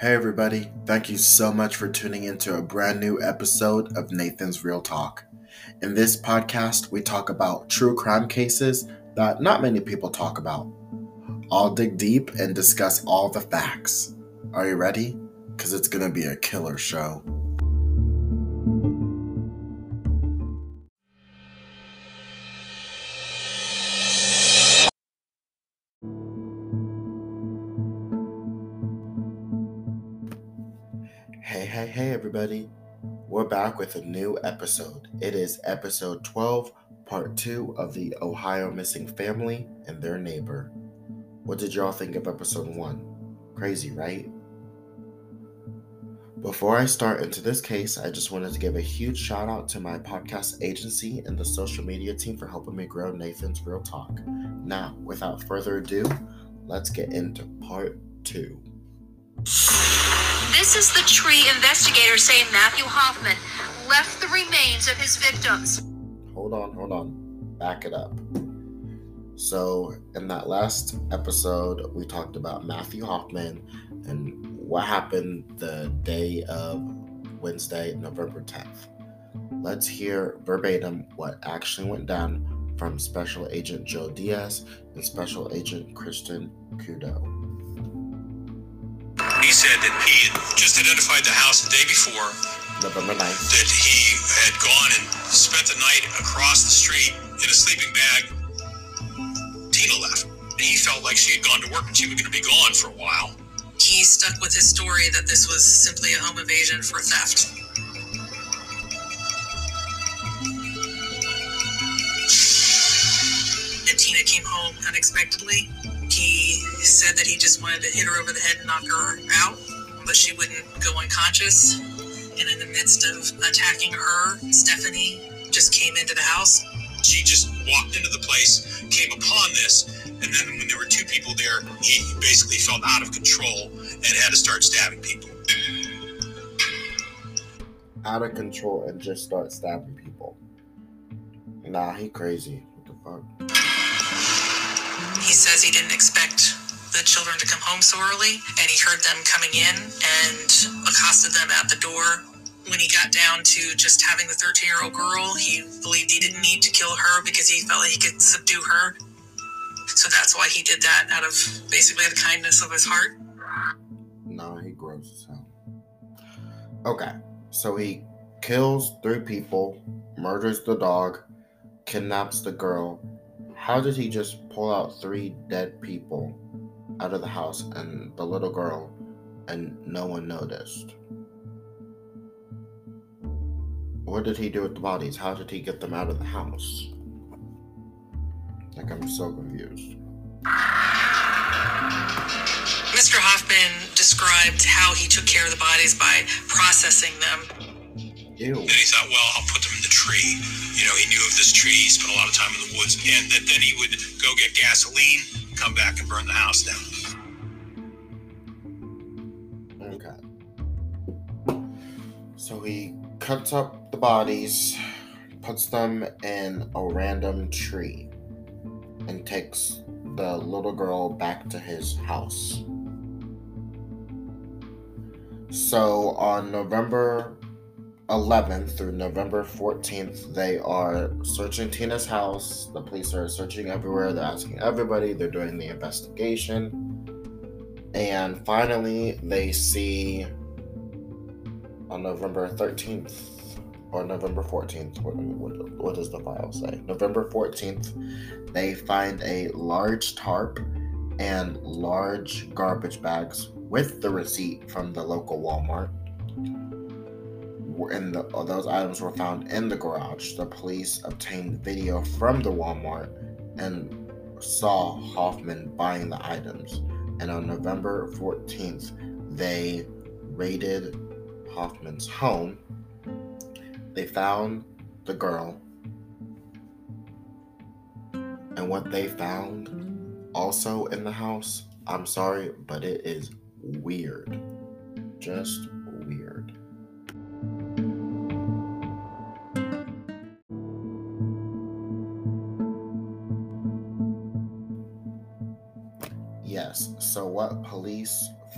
Hey, everybody. Thank you so much for tuning into a brand new episode of Nathan's Real Talk. In this podcast, we talk about true crime cases that not many people talk about. I'll dig deep and discuss all the facts. Are you ready? Because it's going to be a killer show. Hey, everybody. We're back with a new episode. It is episode 12, part 2 of the Ohio Missing Family and Their Neighbor. What did y'all think of episode 1? Crazy, right? Before I start into this case, I just wanted to give a huge shout out to my podcast agency and the social media team for helping me grow Nathan's Real Talk. Now, without further ado, let's get into part 2. This is the tree investigators say Matthew Hoffman left the remains of his victims. hold on, hold on. Back it up. So, in that last episode, we talked about Matthew Hoffman and what happened the day of Wednesday, November 10th. Let's hear verbatim what actually went down from Special Agent Joe Diaz and Special Agent Kristen Kudo. He said that he had just identified the house the day before, November 9th. that he had gone and spent the night across the street in a sleeping bag. Tina left. And he felt like she had gone to work and she was going to be gone for a while. he stuck with his story that this was simply a home invasion for theft. And Tina came home unexpectedly. He said that he just wanted to hit her over the head and knock her out, but she wouldn't go unconscious. And in the midst of attacking her, Stephanie just came into the house. She just walked into the place, came upon this, and then when there were two people there, he basically felt out of control and had to start stabbing people. Out of control and just start stabbing people. Nah, he crazy. What the fuck? He says he didn't expect the children to come home so early, and he heard them coming in and accosted them at the door. When he got down to just having the 13 year old girl, he believed he didn't need to kill her because he felt like he could subdue her. So that's why he did that out of basically the kindness of his heart. No, he gross as hell. Okay, so he kills three people, murders the dog, kidnaps the girl. How did he just pull out three dead people out of the house and the little girl and no one noticed? What did he do with the bodies? How did he get them out of the house? Like, I'm so confused. Mr. Hoffman described how he took care of the bodies by processing them Ew. Then he thought, well, I'll put them in the tree. You know, he knew of this tree, he spent a lot of time in the woods, and that then he would go get gasoline, come back and burn the house down. Okay. So he cuts up the bodies, puts them in a random tree, and takes the little girl back to his house. So on November 11th through November 14th, they are searching Tina's house. The police are searching everywhere. They're asking everybody. They're doing the investigation. And finally, they see on November 13th or November 14th, what, what, what does the file say? November 14th, they find a large tarp and large garbage bags with the receipt from the local Walmart. Were In the, uh, those items were found in the garage. The police obtained video from the Walmart and saw Hoffman buying the items and on November 14th, they raided Hoffman's home. They found the girl, and what they found also in the house, I'm sorry, but it is weird. Just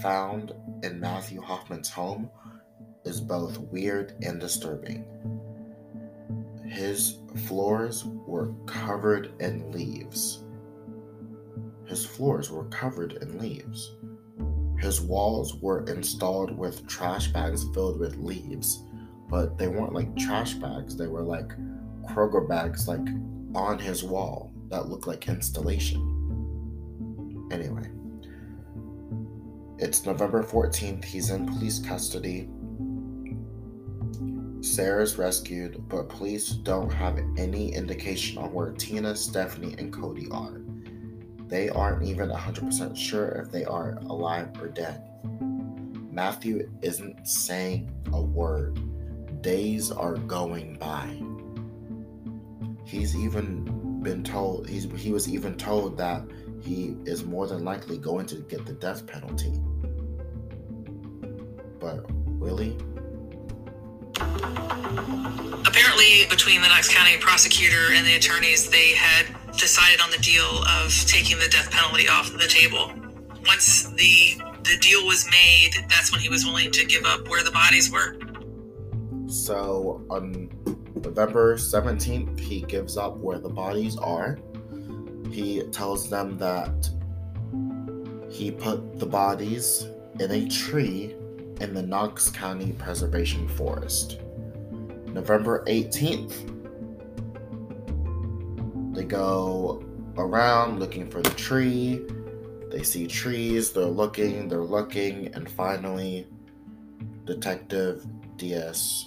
Found in Matthew Hoffman's home is both weird and disturbing. His floors were covered in leaves. His floors were covered in leaves. His walls were installed with trash bags filled with leaves, but they weren't like trash bags, they were like Kroger bags, like on his wall that looked like installation. Anyway, it's November 14th. He's in police custody. Sarah's rescued, but police don't have any indication on where Tina, Stephanie, and Cody are. They aren't even 100% sure if they are alive or dead. Matthew isn't saying a word. Days are going by. He's even been told he's he was even told that he is more than likely going to get the death penalty. But really? Apparently, between the Knox County prosecutor and the attorneys, they had decided on the deal of taking the death penalty off the table. Once the the deal was made, that's when he was willing to give up where the bodies were. So on November 17th, he gives up where the bodies are. He tells them that he put the bodies in a tree in the Knox County Preservation Forest. November 18th, they go around looking for the tree. They see trees, they're looking, they're looking, and finally, Detective Diaz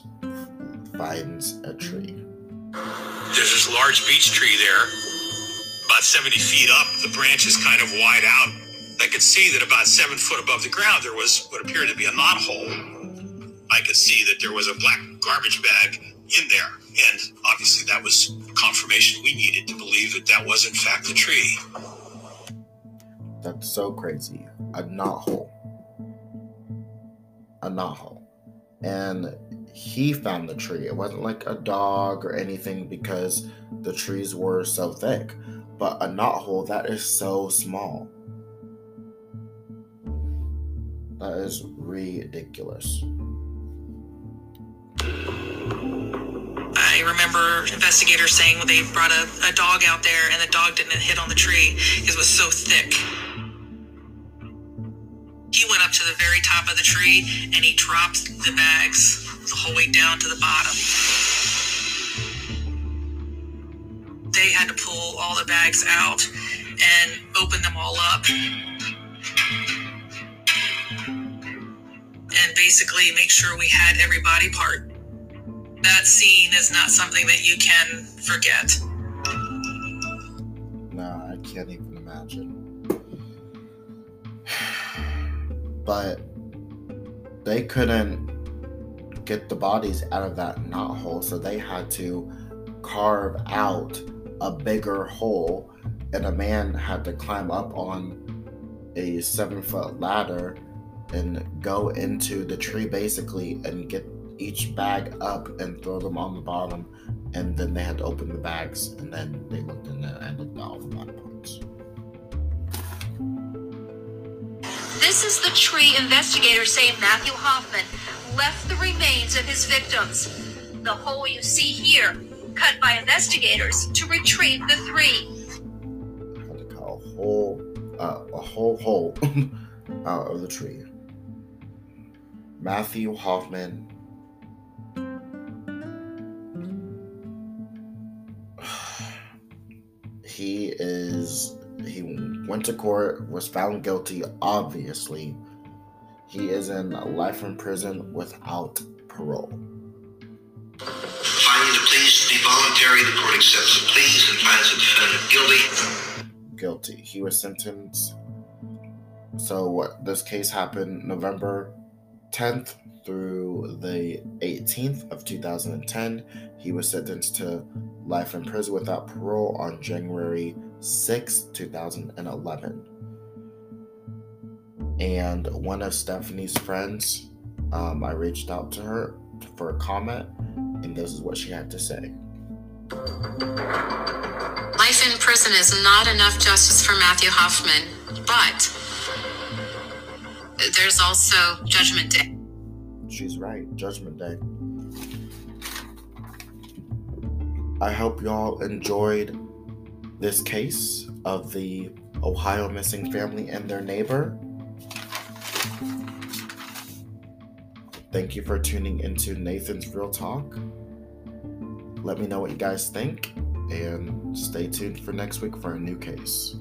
finds a tree. There's this large beech tree there, about 70 feet up. The branches kind of wide out. I could see that about seven foot above the ground there was what appeared to be a knot hole. I could see that there was a black garbage bag in there. And obviously, that was confirmation we needed to believe that that was, in fact, the tree. That's so crazy. A knot hole. A knot hole. And he found the tree. It wasn't like a dog or anything because the trees were so thick. But a knot hole, that is so small. That is ridiculous. I remember investigators saying when they brought a, a dog out there and the dog didn't hit on the tree because it was so thick. He went up to the very top of the tree and he dropped the bags the whole way down to the bottom. They had to pull all the bags out and open them all up. Basically make sure we had every body part. That scene is not something that you can forget. Nah, I can't even imagine. But they couldn't get the bodies out of that knot hole, so they had to carve out a bigger hole, and a man had to climb up on a seven foot ladder and go into the tree basically and get each bag up and throw them on the bottom and then they had to open the bags and then they looked in there and looked at all the body parts. This is the tree investigators say Matthew Hoffman left the remains of his victims. The hole you see here, cut by investigators to retrieve the three. I had to cut a whole uh, a whole hole out of the tree. Matthew Hoffman. He is he went to court, was found guilty, obviously. He is in life in prison without parole. Finding the pleas to be voluntary, the court accepts the pleas and finds the defendant guilty. guilty. He was sentenced. So what this case happened November 10th through the 18th of 2010. He was sentenced to life in prison without parole on January 6, 2011. And one of Stephanie's friends, um, I reached out to her for a comment, and this is what she had to say. Life in prison is not enough justice for Matthew Hoffman, but there's also Judgment Day. She's right. Judgment Day. I hope y'all enjoyed this case of the Ohio missing family and their neighbor. Thank you for tuning into Nathan's Real Talk. Let me know what you guys think and stay tuned for next week for a new case.